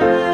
time.